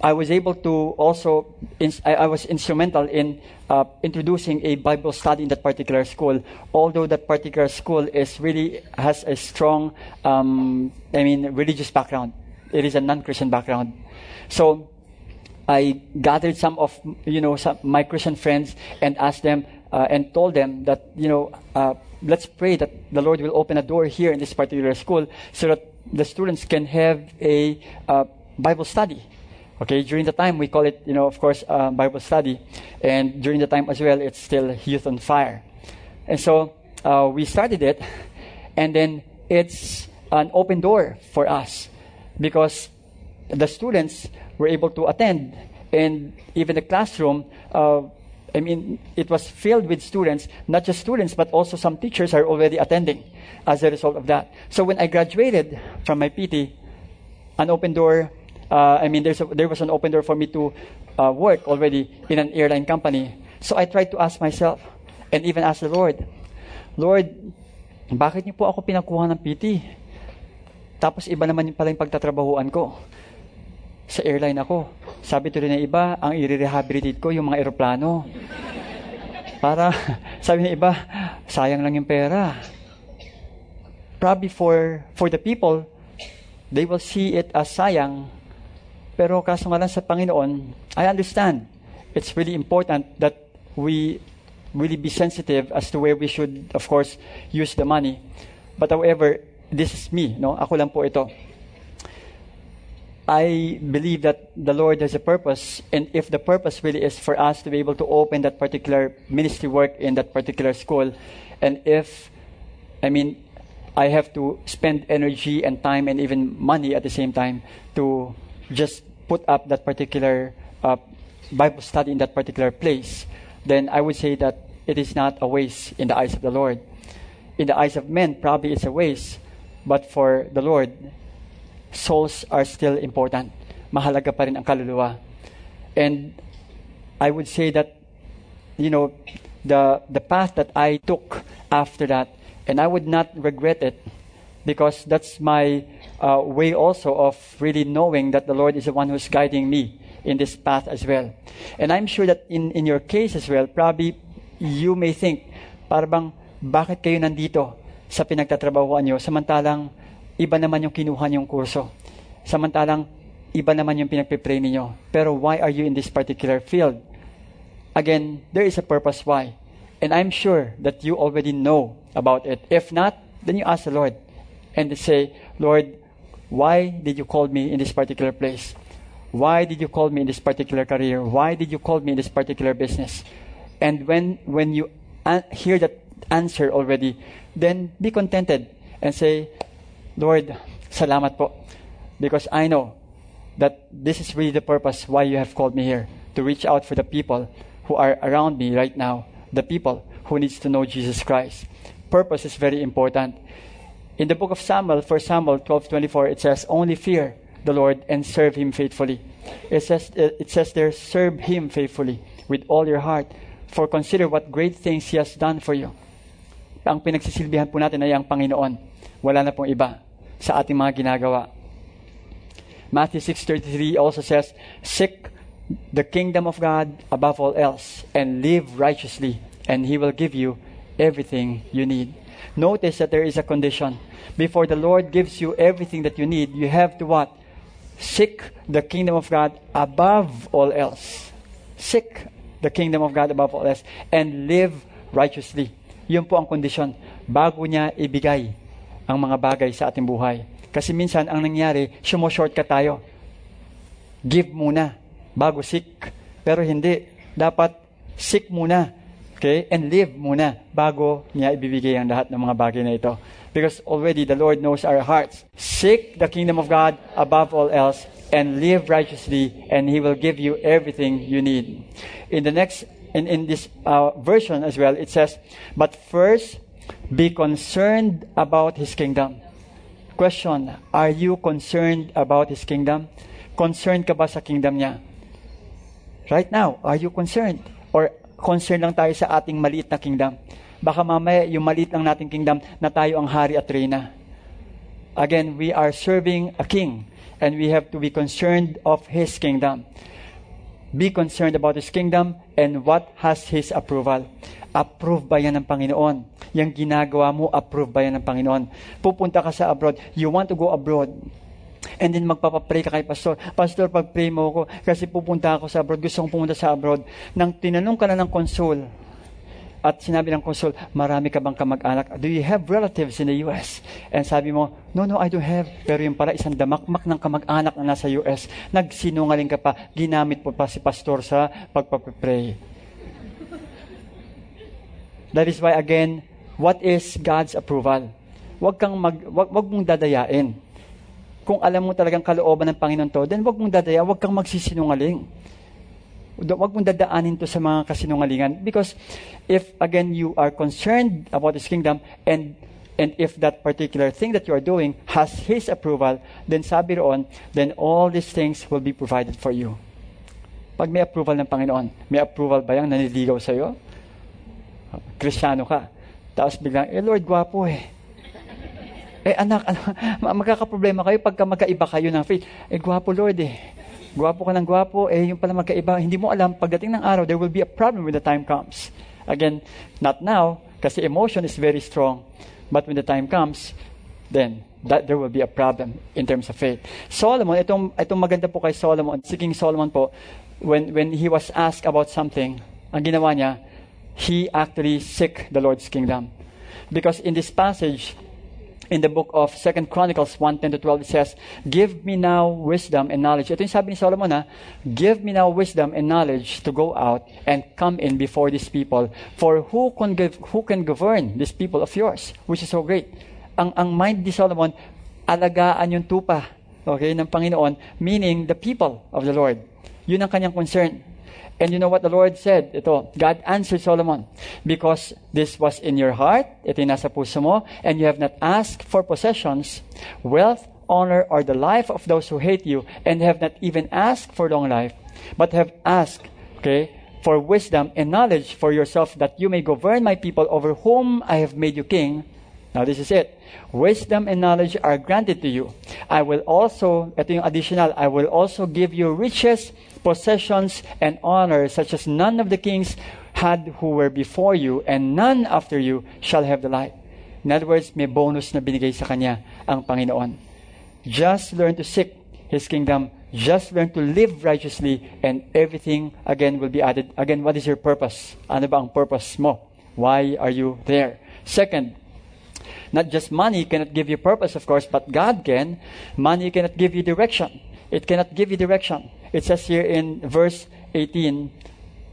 I was able to also, I, was instrumental in uh, introducing a Bible study in that particular school. Although that particular school is really has a strong, um, I mean, religious background. It is a non-Christian background. So, I gathered some of, you know, some, my Christian friends and asked them, uh, and told them that, you know, uh, let's pray that the Lord will open a door here in this particular school so that the students can have a uh, Bible study. Okay, during the time we call it, you know, of course, uh, Bible study, and during the time as well, it's still Youth on Fire. And so uh, we started it, and then it's an open door for us because the students were able to attend, and even the classroom uh, I mean, it was filled with students, not just students, but also some teachers are already attending as a result of that. So when I graduated from my PT, an open door, uh, I mean, a, there was an open door for me to uh, work already in an airline company. So I tried to ask myself, and even ask the Lord, Lord, bakit niyo po ako pinakuha ng PT? Tapos iba naman yung pala yung pagtatrabahuan ko sa airline ako. Sabi tuloy ng iba, ang i-rehabilitate ko yung mga eroplano. Para, (laughs) sabi ng iba, sayang lang yung pera. Probably for, for the people, they will see it as sayang Pero kaso nga lang sa Panginoon, I understand. It's really important that we really be sensitive as to where we should, of course, use the money. But however, this is me, no? Ako lang po ito. I believe that the Lord has a purpose, and if the purpose really is for us to be able to open that particular ministry work in that particular school, and if, I mean, I have to spend energy and time and even money at the same time to just put up that particular uh, Bible study in that particular place, then I would say that it is not a waste in the eyes of the Lord. In the eyes of men, probably it's a waste, but for the Lord, souls are still important. Mahalaga pa rin ang kaluluwa. And I would say that, you know, the, the path that I took after that, and I would not regret it because that's my uh, way also of really knowing that the Lord is the one who's guiding me in this path as well. And I'm sure that in, in your case as well, probably you may think, parang bakit kayo nandito sa pinagtatrabahuan nyo, samantalang iba naman yung kinuha niyong kurso. Samantalang, iba naman yung pinagpipray ninyo. Pero why are you in this particular field? Again, there is a purpose why. And I'm sure that you already know about it. If not, then you ask the Lord and say, Lord, why did you call me in this particular place? Why did you call me in this particular career? Why did you call me in this particular business? And when, when you hear that answer already, then be contented and say, Lord, salamat po. Because I know that this is really the purpose why you have called me here. To reach out for the people who are around me right now. The people who needs to know Jesus Christ. Purpose is very important. In the book of Samuel, 1 Samuel 12:24, it says, "Only fear the Lord and serve Him faithfully." It says, it says there, "Serve Him faithfully with all your heart, for consider what great things He has done for you." Ang pinagsisilbihan po natin ay ang Panginoon. Wala na pong iba sa ating mga ginagawa. Matthew 6:33 also says, "Seek the kingdom of God above all else and live righteously, and he will give you everything you need." Notice that there is a condition. Before the Lord gives you everything that you need, you have to what? Seek the kingdom of God above all else. Seek the kingdom of God above all else and live righteously. Yun po ang kondisyon bago niya ibigay ang mga bagay sa ating buhay. Kasi minsan, ang nangyari, sumo-shortcut tayo. Give muna, bago seek. Pero hindi. Dapat seek muna. Okay? And live muna, bago niya ibibigay ang lahat ng mga bagay na ito. Because already the Lord knows our hearts. Seek the kingdom of God above all else and live righteously, and He will give you everything you need. In the next, in, in this uh, version as well, it says, But first, be concerned about His kingdom. Question, are you concerned about His kingdom? Concerned ka ba sa kingdom niya? Right now, are you concerned? Or concerned lang tayo sa ating maliit na kingdom? Baka mamaya yung maliit lang nating kingdom na tayo ang hari at reyna. Again, we are serving a king and we have to be concerned of his kingdom. Be concerned about his kingdom and what has his approval. Approve ba yan ng Panginoon? Yung ginagawa mo, approve ba yan ng Panginoon? Pupunta ka sa abroad, you want to go abroad, And then magpapapray ka kay pastor. Pastor, pag-pray mo ako kasi pupunta ako sa abroad. Gusto kong pumunta sa abroad. Nang tinanong ka na ng konsul, at sinabi ng konsul, marami ka bang kamag-anak? Do you have relatives in the US? And sabi mo, no, no, I don't have. Pero yung pala isang damakmak ng kamag-anak na nasa US, nagsinungaling ka pa, ginamit mo pa si pastor sa pagpapapray. That is why, again, what is God's approval? Huwag kang mag, wag, wag mong dadayain kung alam mo talagang kalooban ng Panginoon to, then wag mong dadaya, wag kang magsisinungaling. Wag mong dadaanin to sa mga kasinungalingan. Because if, again, you are concerned about His kingdom and and if that particular thing that you are doing has His approval, then sabi roon, then all these things will be provided for you. Pag may approval ng Panginoon, may approval ba yung naniligaw sa'yo? Kristyano ka. Tapos biglang, eh Lord, gwapo eh. Eh anak, (laughs) anak magkakaproblema kayo pagka magkaiba kayo ng faith. Eh gwapo Lord eh. Gwapo ka ng gwapo, eh yung pala magkaiba. Hindi mo alam, pagdating ng araw, there will be a problem when the time comes. Again, not now, kasi emotion is very strong. But when the time comes, then that there will be a problem in terms of faith. Solomon, itong, itong maganda po kay Solomon, si King Solomon po, when, when he was asked about something, ang ginawa niya, he actually seek the Lord's kingdom. Because in this passage, in the book of Second Chronicles 1, 10 to 12, it says, Give me now wisdom and knowledge. Ito yung sabi ni Solomon ha, Give me now wisdom and knowledge to go out and come in before these people. For who can, give, who can govern these people of yours? Which is so great. Ang, ang mind ni Solomon, alagaan yung tupa okay, ng Panginoon, meaning the people of the Lord. Yun ang kanyang concern. And you know what the Lord said? Ito, God answered Solomon, because this was in your heart, ito nasa puso mo, and you have not asked for possessions, wealth, honor, or the life of those who hate you, and have not even asked for long life, but have asked, okay, for wisdom and knowledge for yourself that you may govern my people over whom I have made you king. Now this is it. Wisdom and knowledge are granted to you. I will also, ito yung additional, I will also give you riches, possessions, and honor such as none of the kings had who were before you, and none after you shall have the like. In other words, may bonus na binigay sa kanya ang Panginoon. Just learn to seek His kingdom. Just learn to live righteously and everything again will be added. Again, what is your purpose? Ano ba ang purpose mo? Why are you there? Second, not just money cannot give you purpose, of course, but God can. Money cannot give you direction. It cannot give you direction. It says here in verse 18,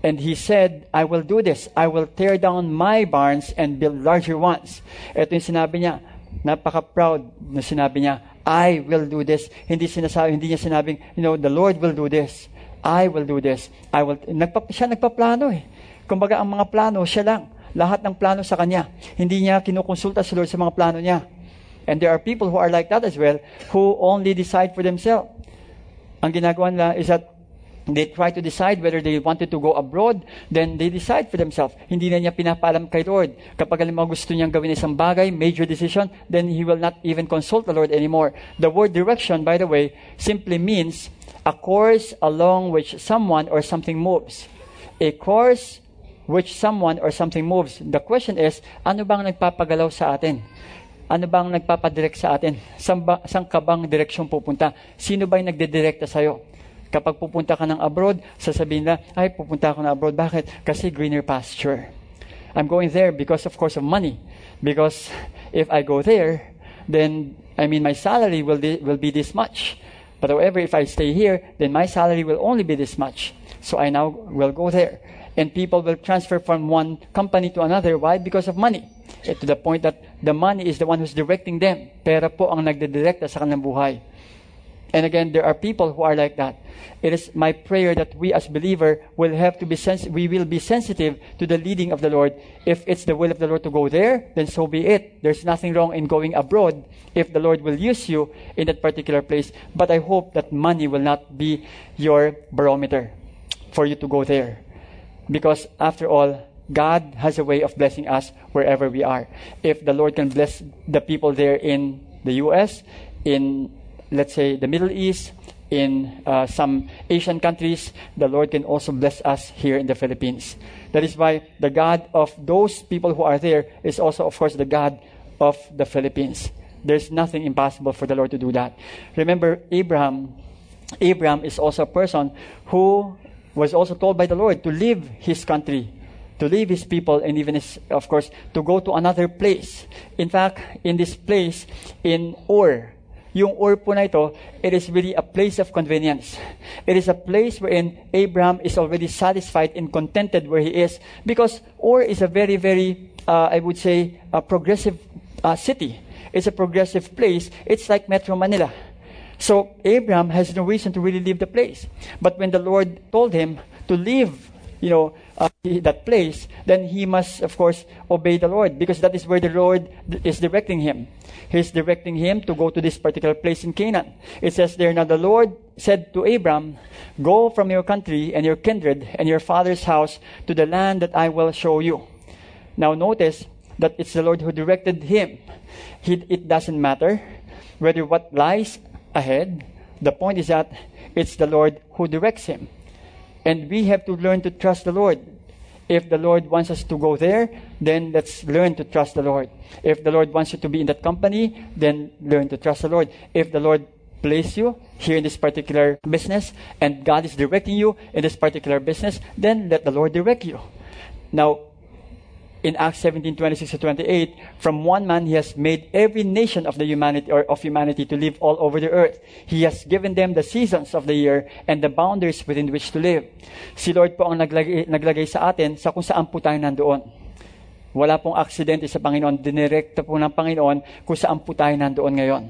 and he said, I will do this. I will tear down my barns and build larger ones. Ito yung sinabi niya. Napaka-proud na sinabi niya, I will do this. Hindi, sinasabi, hindi niya sinabing, you know, the Lord will do this. I will do this. I will, nagpa, siya nagpaplano eh. Kumbaga, ang mga plano, siya lang. Lahat ng plano sa kanya. Hindi niya kinukonsulta si Lord sa mga plano niya. And there are people who are like that as well, who only decide for themselves. Ang ginagawa nila is that they try to decide whether they wanted to go abroad, then they decide for themselves. Hindi na niya pinapaalam kay Lord. Kapag alam mo gusto niyang gawin isang bagay, major decision, then he will not even consult the Lord anymore. The word direction, by the way, simply means a course along which someone or something moves. A course which someone or something moves. The question is, ano bang nagpapagalaw sa atin? Ano bang nagpapadirect sa atin? Saan, ba, saan ka bang direksyon pupunta? Sino ba yung nagdidirekta sa'yo? Kapag pupunta ka ng abroad, sasabihin na, ay, pupunta ako na abroad. Bakit? Kasi greener pasture. I'm going there because, of course, of money. Because if I go there, then, I mean, my salary will, will be this much. But however, if I stay here, then my salary will only be this much. So I now will go there. And people will transfer from one company to another. Why? Because of money. Eh, to the point that the money is the one who's directing them. Pera po ang nagdidirekta sa kanilang buhay. And again, there are people who are like that. It is my prayer that we as believer will have to be sens- we will be sensitive to the leading of the Lord. If it's the will of the Lord to go there, then so be it. There's nothing wrong in going abroad if the Lord will use you in that particular place. But I hope that money will not be your barometer for you to go there. Because after all, God has a way of blessing us wherever we are. If the Lord can bless the people there in the U.S., in, let's say, the Middle East, in uh, some Asian countries, the Lord can also bless us here in the Philippines. That is why the God of those people who are there is also, of course, the God of the Philippines. There's nothing impossible for the Lord to do that. Remember, Abraham, Abraham is also a person who was also told by the Lord to leave his country, to leave his people, and even, his, of course, to go to another place. In fact, in this place, in Ur, yung Ur po na ito, it is really a place of convenience. It is a place wherein Abraham is already satisfied and contented where he is because Ur is a very, very, uh, I would say, a progressive uh, city. It's a progressive place. It's like Metro Manila. So Abraham has no reason to really leave the place. But when the Lord told him to leave, you know, uh, that place, then he must, of course, obey the Lord because that is where the Lord is directing him. He's directing him to go to this particular place in Canaan. It says there, now the Lord said to Abram, Go from your country and your kindred and your father's house to the land that I will show you. Now notice that it's the Lord who directed him. He, it doesn't matter whether what lies ahead. The point is that it's the Lord who directs him. And we have to learn to trust the Lord. If the Lord wants us to go there, then let's learn to trust the Lord. If the Lord wants you to be in that company, then learn to trust the Lord. If the Lord place you here in this particular business and God is directing you in this particular business, then let the Lord direct you. Now, in Acts 17, 26 to 28, from one man he has made every nation of the humanity or of humanity to live all over the earth. He has given them the seasons of the year and the boundaries within which to live. Si Lord po ang naglagay, naglagay sa atin sa kung saan po tayo nandoon. Wala pong aksidente sa Panginoon. Dinirekta po ng Panginoon kung saan po tayo nandoon ngayon.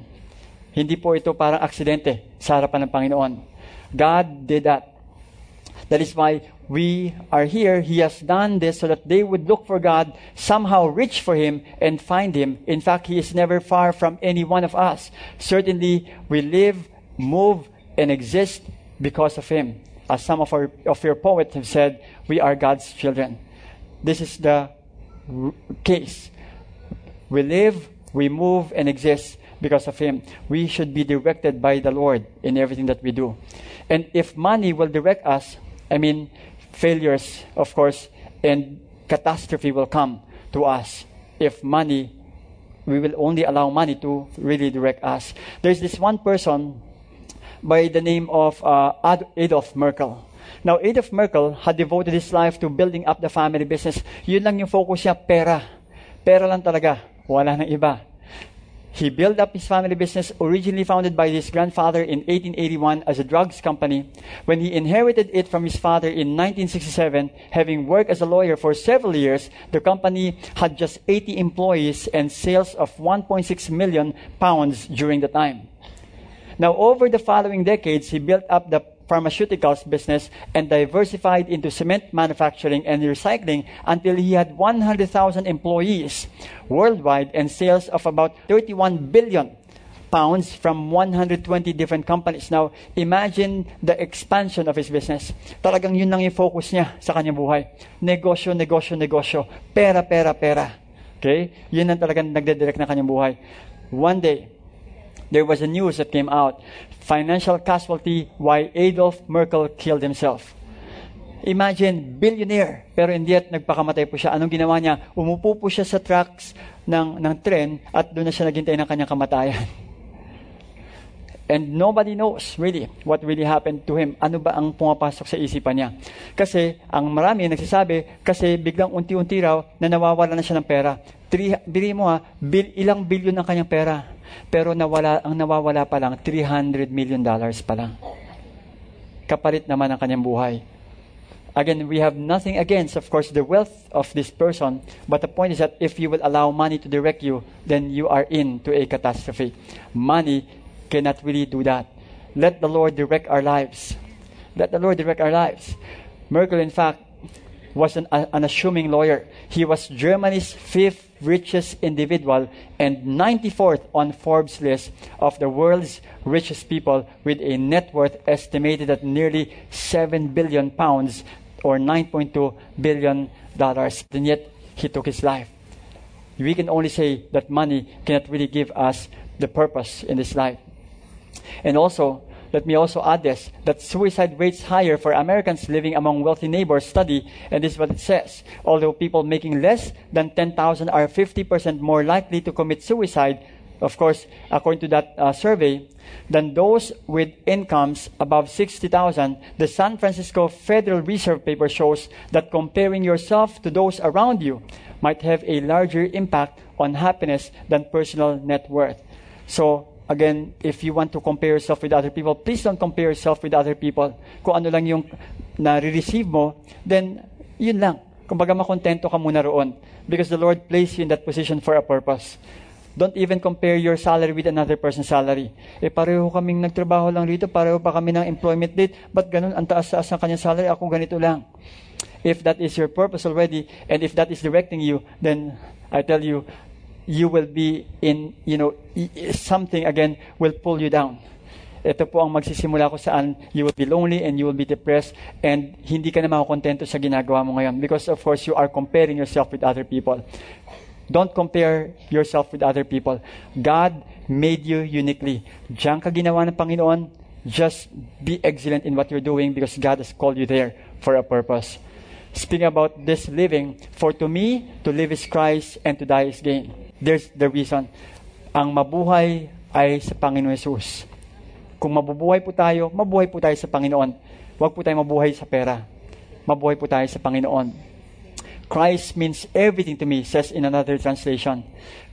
Hindi po ito parang aksidente sa harapan ng Panginoon. God did that. That is why we are here. He has done this so that they would look for God, somehow reach for Him, and find Him. In fact, He is never far from any one of us. Certainly, we live, move, and exist because of Him. As some of, our, of your poets have said, we are God's children. This is the case. We live, we move, and exist because of Him. We should be directed by the Lord in everything that we do. And if money will direct us, I mean, failures, of course, and catastrophe will come to us if money, we will only allow money to really direct us. There's this one person by the name of uh, Adolf Merckle. Now, Adolf Merckle had devoted his life to building up the family business. Yun lang yung focus niya, pera. Pera lang talaga. Wala nang iba. He built up his family business, originally founded by his grandfather in 1881 as a drugs company. When he inherited it from his father in 1967, having worked as a lawyer for several years, the company had just 80 employees and sales of 1.6 million pounds during the time. Now, over the following decades, he built up the pharmaceuticals business and diversified into cement manufacturing and recycling until he had 100,000 employees worldwide and sales of about 31 billion pounds from 120 different companies. Now, imagine the expansion of his business. Talagang yun lang yung focus niya sa kanyang buhay. Negosyo, negosyo, negosyo. Pera, pera, pera. Okay? Yun ang talagang nagdedirect na kanyang buhay. One day, there was a news that came out. Financial casualty why Adolf Merkel killed himself. Imagine, billionaire, pero hindi at nagpakamatay po siya. Anong ginawa niya? Umupo po siya sa tracks ng, ng tren at doon na siya naghintay ng kanyang kamatayan. (laughs) And nobody knows really what really happened to him. Ano ba ang pumapasok sa isipan niya? Kasi ang marami nagsasabi, kasi biglang unti-unti raw na nawawala na siya ng pera. Three, bili mo ha, bil, ilang bilyon ang kanyang pera. Pero nawala, ang nawawala pa lang, 300 million dollars pa lang. Kapalit naman ang kanyang buhay. Again, we have nothing against, of course, the wealth of this person. But the point is that if you will allow money to direct you, then you are into a catastrophe. Money cannot really do that. Let the Lord direct our lives. Let the Lord direct our lives. Merckle, in fact, was an, an assuming lawyer. He was Germany's fifth richest individual and 94th on Forbes' list of the world's richest people with a net worth estimated at nearly 7 billion pounds or 9.2 billion dollars. And yet, he took his life. We can only say that money cannot really give us the purpose in this life. And also, let me also add this that suicide rates higher for Americans living among wealthy neighbors study, and this is what it says. Although people making less than 10,000 are 50% more likely to commit suicide, of course, according to that uh, survey, than those with incomes above 60,000, the San Francisco Federal Reserve paper shows that comparing yourself to those around you might have a larger impact on happiness than personal net worth. So, again, if you want to compare yourself with other people, please don't compare yourself with other people. Kung ano lang yung nare-receive mo, then yun lang. Kumbaga makontento ka muna roon. Because the Lord placed you in that position for a purpose. Don't even compare your salary with another person's salary. Eh, pareho kaming nagtrabaho lang rito, pareho pa kami ng employment date, ba't ganun ang taas-taas ng kanyang salary, ako ganito lang. If that is your purpose already, and if that is directing you, then I tell you, you will be in, you know, something again will pull you down. Ito po ang magsisimula ko saan you will be lonely and you will be depressed and hindi ka na makakontento sa ginagawa mo ngayon because of course you are comparing yourself with other people. Don't compare yourself with other people. God made you uniquely. Diyan ka ginawa ng Panginoon. Just be excellent in what you're doing because God has called you there for a purpose. speaking about this living, for to me, to live is Christ and to die is gain. There's the reason. Ang mabuhay ay sa Panginoon Jesus. Kung mabubuhay po tayo, mabuhay po tayo sa Panginoon. Huwag po tayo mabuhay sa pera. Mabuhay po tayo sa Panginoon. Christ means everything to me, says in another translation.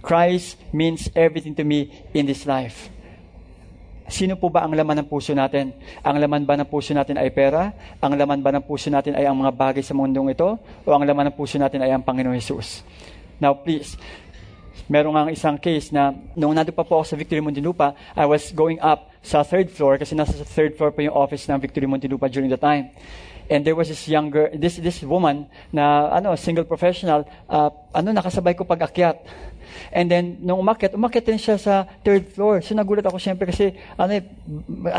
Christ means everything to me in this life. Sino po ba ang laman ng puso natin? Ang laman ba ng puso natin ay pera? Ang laman ba ng puso natin ay ang mga bagay sa mundong ito? O ang laman ng puso natin ay ang Panginoon Jesus? Now please, meron nga isang case na noong nandun pa po ako sa Victory Muntinlupa, I was going up sa third floor kasi nasa sa third floor pa yung office ng Victory Muntinlupa during the time. And there was this younger, this this woman na ano, single professional, uh, ano nakasabay ko pag-akyat. And then, nung umakyat, umakyat din siya sa third floor. So, nagulat ako siyempre kasi, ano eh,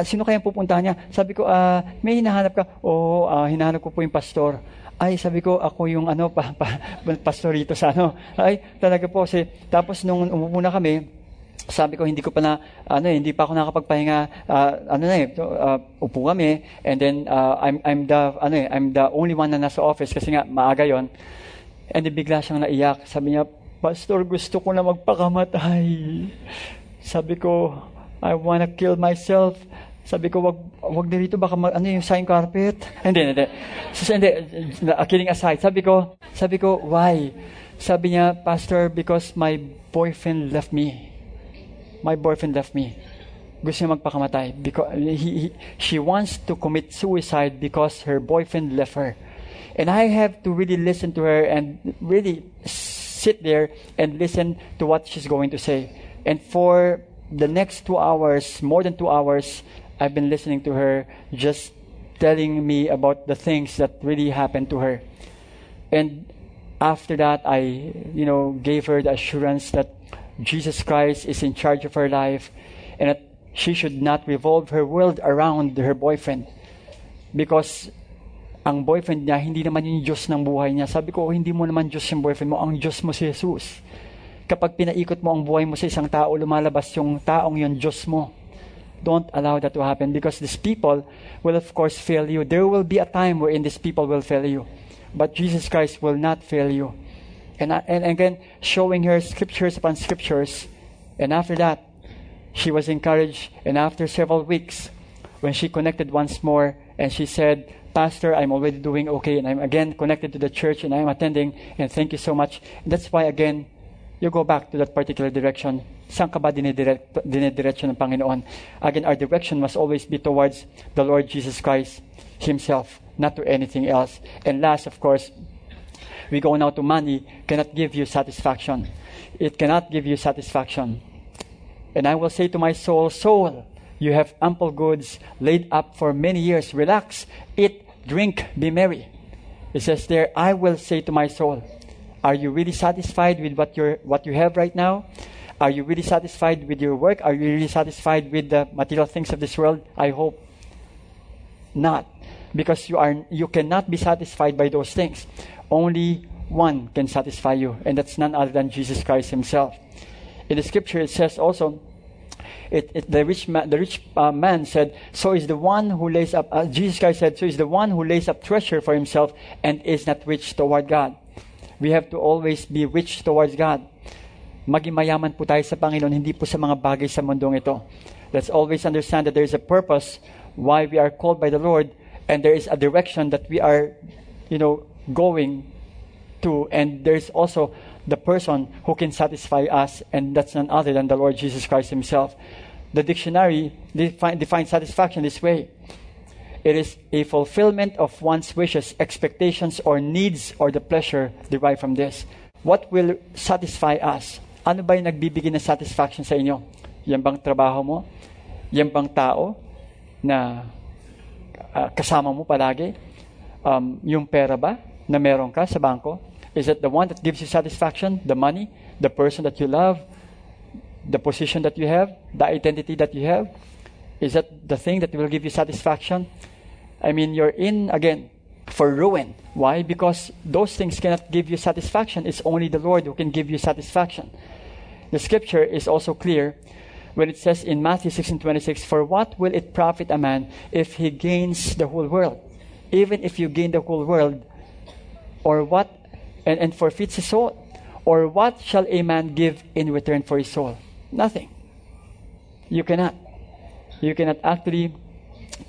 sino kayang pupuntahan niya? Sabi ko, ah, may hinahanap ka? Oo, ah, hinahanap ko po yung pastor. Ay, sabi ko, ako yung ano, pa, pa, pastor rito sa ano. Ay, talaga po. Kasi, tapos nung umupo na kami, sabi ko hindi ko pa na ano eh, hindi pa ako nakapagpahinga uh, ano na eh uh, upo kami and then uh, I'm I'm the ano eh, I'm the only one na nasa office kasi nga maaga yon and then bigla siyang naiyak sabi niya pastor gusto ko na magpakamatay sabi ko I wanna kill myself sabi ko, wag, wag na rito, baka mag, ano yung sign carpet? Hindi, hindi. So, hindi, kidding aside, sabi ko, sabi ko, why? Sabi niya, Pastor, because my boyfriend left me. My boyfriend left me. Gusto niya magpakamatay. Because he, he, she wants to commit suicide because her boyfriend left her. And I have to really listen to her and really sit there and listen to what she's going to say. And for the next two hours, more than two hours, I've been listening to her just telling me about the things that really happened to her. And after that, I, you know, gave her the assurance that Jesus Christ is in charge of her life and that she should not revolve her world around her boyfriend. Because ang boyfriend niya, hindi naman yung Diyos ng buhay niya. Sabi ko, oh, hindi mo naman Diyos yung boyfriend mo, ang Diyos mo si Jesus. Kapag pinaikot mo ang buhay mo sa isang tao, lumalabas yung taong yon Diyos mo. Don't allow that to happen because these people will of course fail you. There will be a time wherein these people will fail you. But Jesus Christ will not fail you. And, uh, and again, showing her scriptures upon scriptures. And after that, she was encouraged. And after several weeks, when she connected once more, and she said, Pastor, I'm already doing okay, and I'm again connected to the church, and I'm attending, and thank you so much. And that's why, again, you go back to that particular direction. Saan ka ba dinidirect, dinidiretso ng Panginoon? Again, our direction must always be towards the Lord Jesus Christ Himself, not to anything else. And last, of course, we go now to money cannot give you satisfaction. It cannot give you satisfaction. And I will say to my soul, Soul, you have ample goods laid up for many years. Relax, eat, drink, be merry. It says there, I will say to my soul, Are you really satisfied with what, you're, what you have right now? Are you really satisfied with your work? Are you really satisfied with the material things of this world? I hope not. Because you, are, you cannot be satisfied by those things. Only one can satisfy you, and that's none other than Jesus Christ Himself. In the scripture, it says also, it, it, the rich man, the rich uh, man said, "So is the one who lays up." Uh, Jesus Christ said, "So is the one who lays up treasure for himself and is not rich toward God." We have to always be rich towards God. Maging mayaman po tayo sa Panginoon, hindi po sa mga bagay sa mundong ito. Let's always understand that there is a purpose why we are called by the Lord, and there is a direction that we are, you know, going to, and there's also the person who can satisfy us, and that's none other than the Lord Jesus Christ Himself. The dictionary define, defines satisfaction this way it is a fulfillment of one's wishes, expectations, or needs, or the pleasure derived from this. What will satisfy us? Ano ba yung nagbibigay ng satisfaction sa inyo? Yan bang trabaho mo? Yan bang tao na uh, kasama mo palagi? Um, yung pera ba na meron ka sa bangko? Is it the one that gives you satisfaction? The money? The person that you love? The position that you have? The identity that you have? Is that the thing that will give you satisfaction? I mean, you're in again for ruin. Why? Because those things cannot give you satisfaction. It's only the Lord who can give you satisfaction. The scripture is also clear when it says in Matthew 16:26, "For what will it profit a man if he gains the whole world? Even if you gain the whole world, Or what, and, and forfeits his soul? Or what shall a man give in return for his soul? Nothing. You cannot. You cannot actually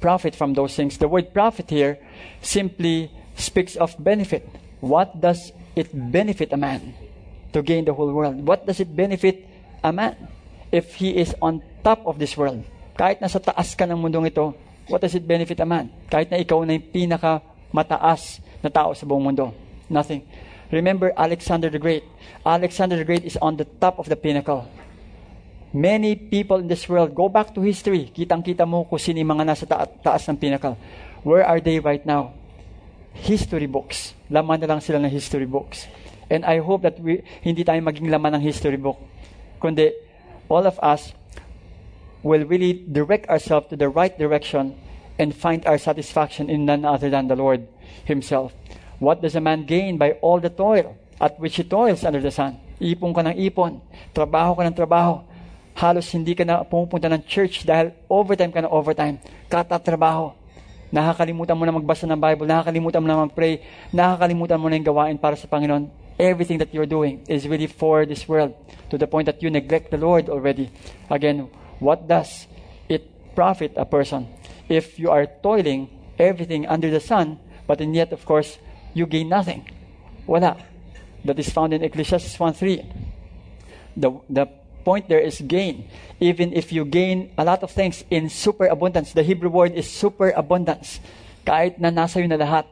profit from those things. The word profit here simply speaks of benefit. What does it benefit a man to gain the whole world? What does it benefit a man if he is on top of this world? Kahit nasa taas ka ng mundong ito, what does it benefit a man? Kahit na ikaw na yung pinaka mataas na tao sa buong mundo. Nothing. Remember Alexander the Great. Alexander the Great is on the top of the pinnacle. Many people in this world, go back to history. Kitang-kita mo kung sino mga nasa ta- taas ng pinnacle. Where are they right now? History books. Laman na lang sila ng history books. And I hope that we, hindi tayo maging laman ng history book. Kundi, all of us will really direct ourselves to the right direction and find our satisfaction in none other than the Lord Himself. What does a man gain by all the toil at which he toils under the sun? Ipon ka ng ipon, trabaho ka ng trabaho, halos hindi ka na pumupunta ng church dahil overtime ka na overtime, katatrabaho. Nakakalimutan mo na magbasa ng Bible, nakakalimutan mo na mag-pray, nakakalimutan mo na yung gawain para sa Panginoon. Everything that you're doing is really for this world to the point that you neglect the Lord already. Again, what does it profit a person if you are toiling everything under the sun, but and yet, of course, you gain nothing? Wala. That is found in Ecclesiastes 1.3. The, the point there is gain. Even if you gain a lot of things in superabundance, the Hebrew word is superabundance. Kahit na nasa na lahat,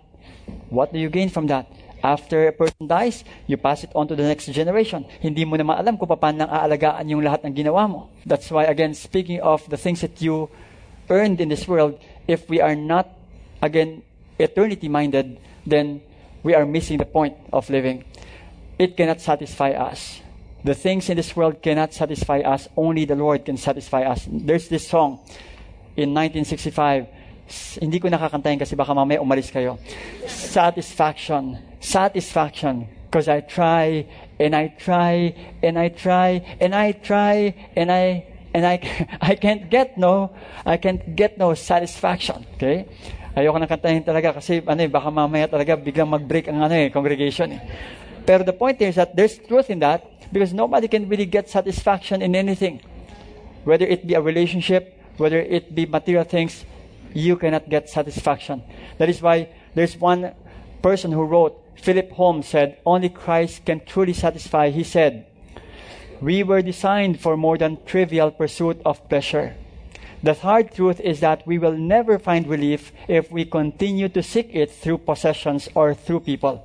what do you gain from that? After a person dies, you pass it on to the next generation. Hindi mo naman alam kung paano aalagaan yung lahat ng ginawa mo. That's why, again, speaking of the things that you earned in this world, if we are not, again, eternity minded, then we are missing the point of living. It cannot satisfy us. The things in this world cannot satisfy us. Only the Lord can satisfy us. There's this song in 1965. Hindi ko nakakantayin kasi baka mamaya umalis kayo. Satisfaction. Satisfaction. Because I try, and I try, and I try, and I try, and I, and I, (laughs) I can't get no, I can't get no satisfaction. Okay? Ayoko na kantahin talaga kasi ano eh, baka mamaya talaga biglang mag-break ang ano eh, congregation eh. Pero the point is that there's truth in that because nobody can really get satisfaction in anything. Whether it be a relationship, whether it be material things, you cannot get satisfaction. That is why there's one person who wrote, Philip Holmes said, Only Christ can truly satisfy. He said, We were designed for more than trivial pursuit of pleasure. The hard truth is that we will never find relief if we continue to seek it through possessions or through people.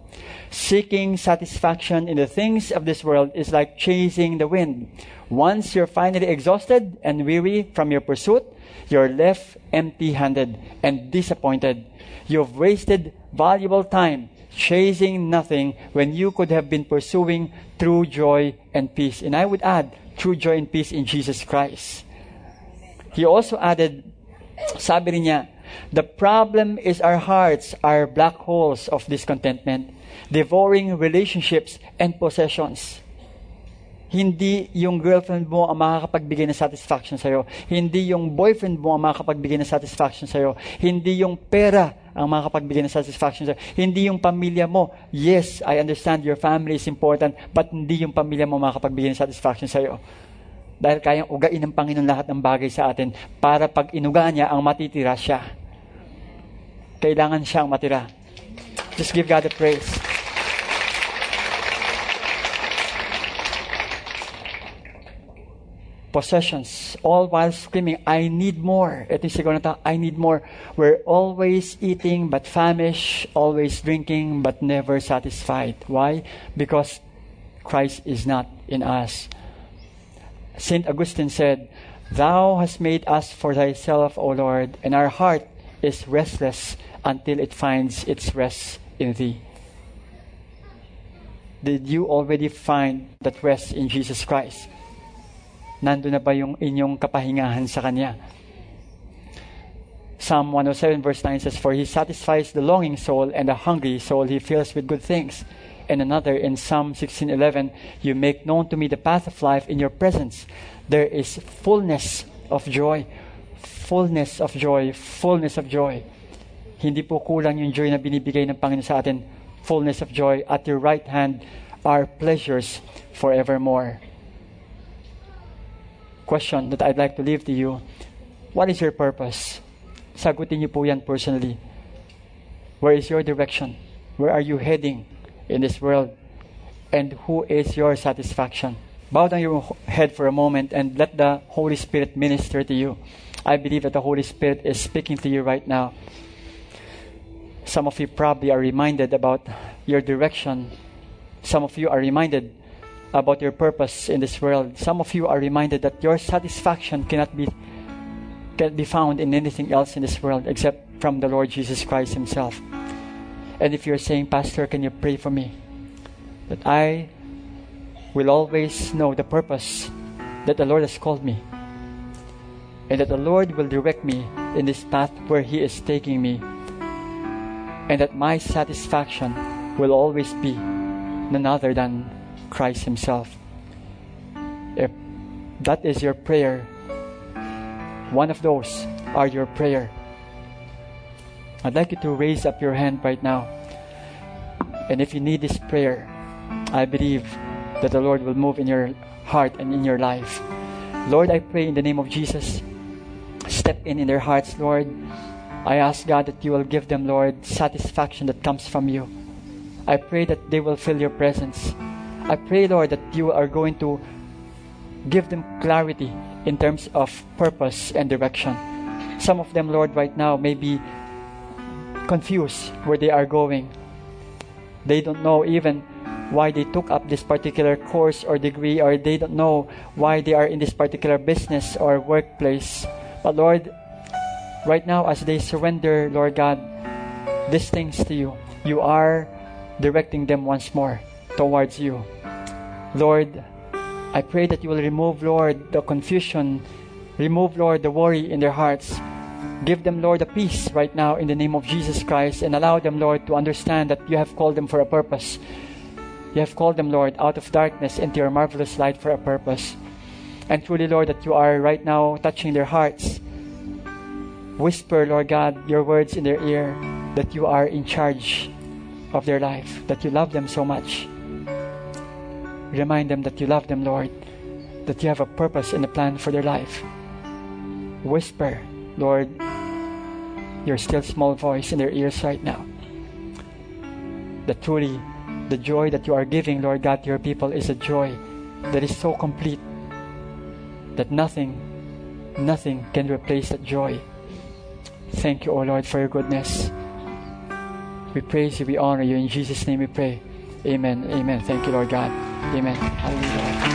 Seeking satisfaction in the things of this world is like chasing the wind. Once you're finally exhausted and weary from your pursuit, you're left empty handed and disappointed. You've wasted valuable time chasing nothing when you could have been pursuing true joy and peace. And I would add, true joy and peace in Jesus Christ. He also added, sabi niya, the problem is our hearts are black holes of discontentment, devouring relationships and possessions. Hindi yung girlfriend mo ang makakapagbigay ng satisfaction sa'yo. Hindi yung boyfriend mo ang makakapagbigay ng satisfaction sa'yo. Hindi yung pera ang makakapagbigay ng satisfaction sa'yo. Hindi yung pamilya mo. Yes, I understand your family is important, but hindi yung pamilya mo makakapagbigay ng satisfaction sa'yo. Dahil kayang ugain ng Panginoon lahat ng bagay sa atin para pag inuga niya, ang matitira siya. Kailangan siyang matira. Just give God the praise. Possessions, all while screaming, I need more. Ito yung siguro na I need more. We're always eating but famished, always drinking but never satisfied. Why? Because Christ is not in us. St. Augustine said, Thou hast made us for thyself, O Lord, and our heart is restless until it finds its rest in thee. Did you already find that rest in Jesus Christ? Nando na ba yung inyong kapahingahan sa Kanya? Psalm 107 verse 9 says, For He satisfies the longing soul and the hungry soul He fills with good things. And another in Psalm 16:11, You make known to me the path of life in your presence. There is fullness of joy. Fullness of joy. Fullness of joy. Hindi po kulang yung joy na binibigay ng Panginoon sa atin. fullness of joy. At your right hand are pleasures forevermore. Question that I'd like to leave to you What is your purpose? Sagutin niyo po yan personally. Where is your direction? Where are you heading in this world? And who is your satisfaction? Bow down your head for a moment and let the Holy Spirit minister to you. I believe that the Holy Spirit is speaking to you right now. Some of you probably are reminded about your direction. Some of you are reminded about your purpose in this world. Some of you are reminded that your satisfaction cannot be can be found in anything else in this world except from the Lord Jesus Christ Himself. And if you're saying, Pastor, can you pray for me? That I will always know the purpose that the Lord has called me. And that the Lord will direct me in this path where He is taking me. And that my satisfaction will always be none other than Christ Himself. If that is your prayer, one of those are your prayer. I'd like you to raise up your hand right now. And if you need this prayer, I believe that the Lord will move in your heart and in your life. Lord, I pray in the name of Jesus, step in in their hearts, Lord. I ask God that you will give them, Lord, satisfaction that comes from you. I pray that they will feel your presence. I pray, Lord, that you are going to give them clarity in terms of purpose and direction. Some of them, Lord, right now may be confused where they are going. They don't know even why they took up this particular course or degree, or they don't know why they are in this particular business or workplace. But Lord, right now, as they surrender, Lord God, these things to you, you are directing them once more towards you. Lord, I pray that you will remove, Lord, the confusion, remove, Lord, the worry in their hearts. Give them, Lord, a peace right now in the name of Jesus Christ and allow them, Lord, to understand that you have called them for a purpose. You have called them, Lord, out of darkness into your marvelous light for a purpose. And truly, Lord, that you are right now touching their hearts. Whisper, Lord God, your words in their ear that you are in charge of their life, that you love them so much. Remind them that you love them, Lord, that you have a purpose and a plan for their life. Whisper, Lord, your still small voice in their ears right now. That truly the joy that you are giving, Lord God, to your people is a joy that is so complete that nothing, nothing can replace that joy. Thank you, O Lord, for your goodness. We praise you, we honor you. In Jesus' name we pray. Amen. Amen. Thank you, Lord God. Amen. Hallelujah.